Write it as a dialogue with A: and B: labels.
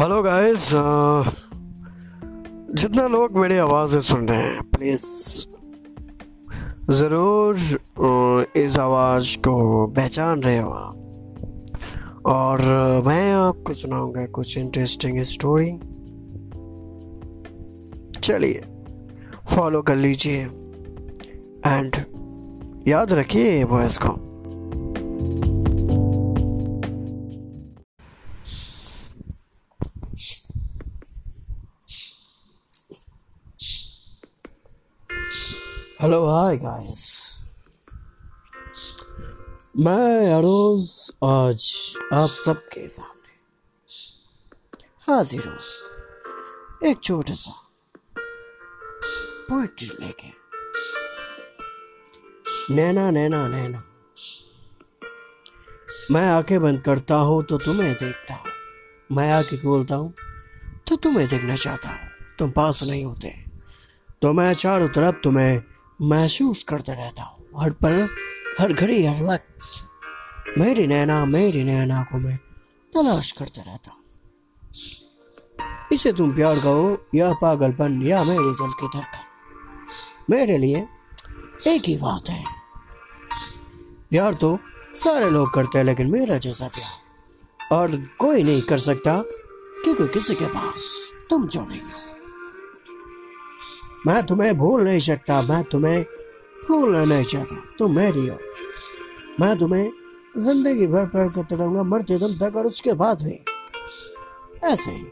A: Hello guys जितना लोग मेरी आवाज़ें सुन रहे हैं प्लीज़ ज़रूर इस आवाज़ को पहचान रहे हो और मैं आपको सुनाऊँगा कुछ इंटरेस्टिंग स्टोरी चलिए फॉलो कर लीजिए। एंड याद रखिए वॉइस को। हेलो हाय गाइस मैं अरोज आज आप सबके सामने हाजिर हूँ। एक छोटा सा पोइट्री लेके। नैना नैना नैना। मैं आँखें बंद करता हूँ तो तुम्हें देखता हूँ। मैं आँखें खोलता हूँ तो तुम्हें देखना चाहता हूँ। तुम पास नहीं होते। तो मैं चारों तरफ़ तुम्हें महसूस करते रहता हूँ। हर पल हर घड़ी हर वक्त मेरी नैना मेरी नैना को मैं तलाश करता रहता हूँ। इसे तुम प्यार कहो, या पागलपन, या मेरे दिल की धड़कन। मेरे लिए एक ही बात है। प्यार तो सारे लोग करते हैं, लेकिन मेरा जैसा प्यार। और कोई नहीं कर सकता क्योंकि किसी के पास तुम जो नहीं हो। मैं तुम्हें भूल नहीं सकता, मैं तुम्हें भूलना नहीं चाहता तुम मेरी हो। मैं तुम्हें ज़िंदगी भर प्यार करते रहूँगा, मरते दम तक और उसके बाद भी। ऐसे ही।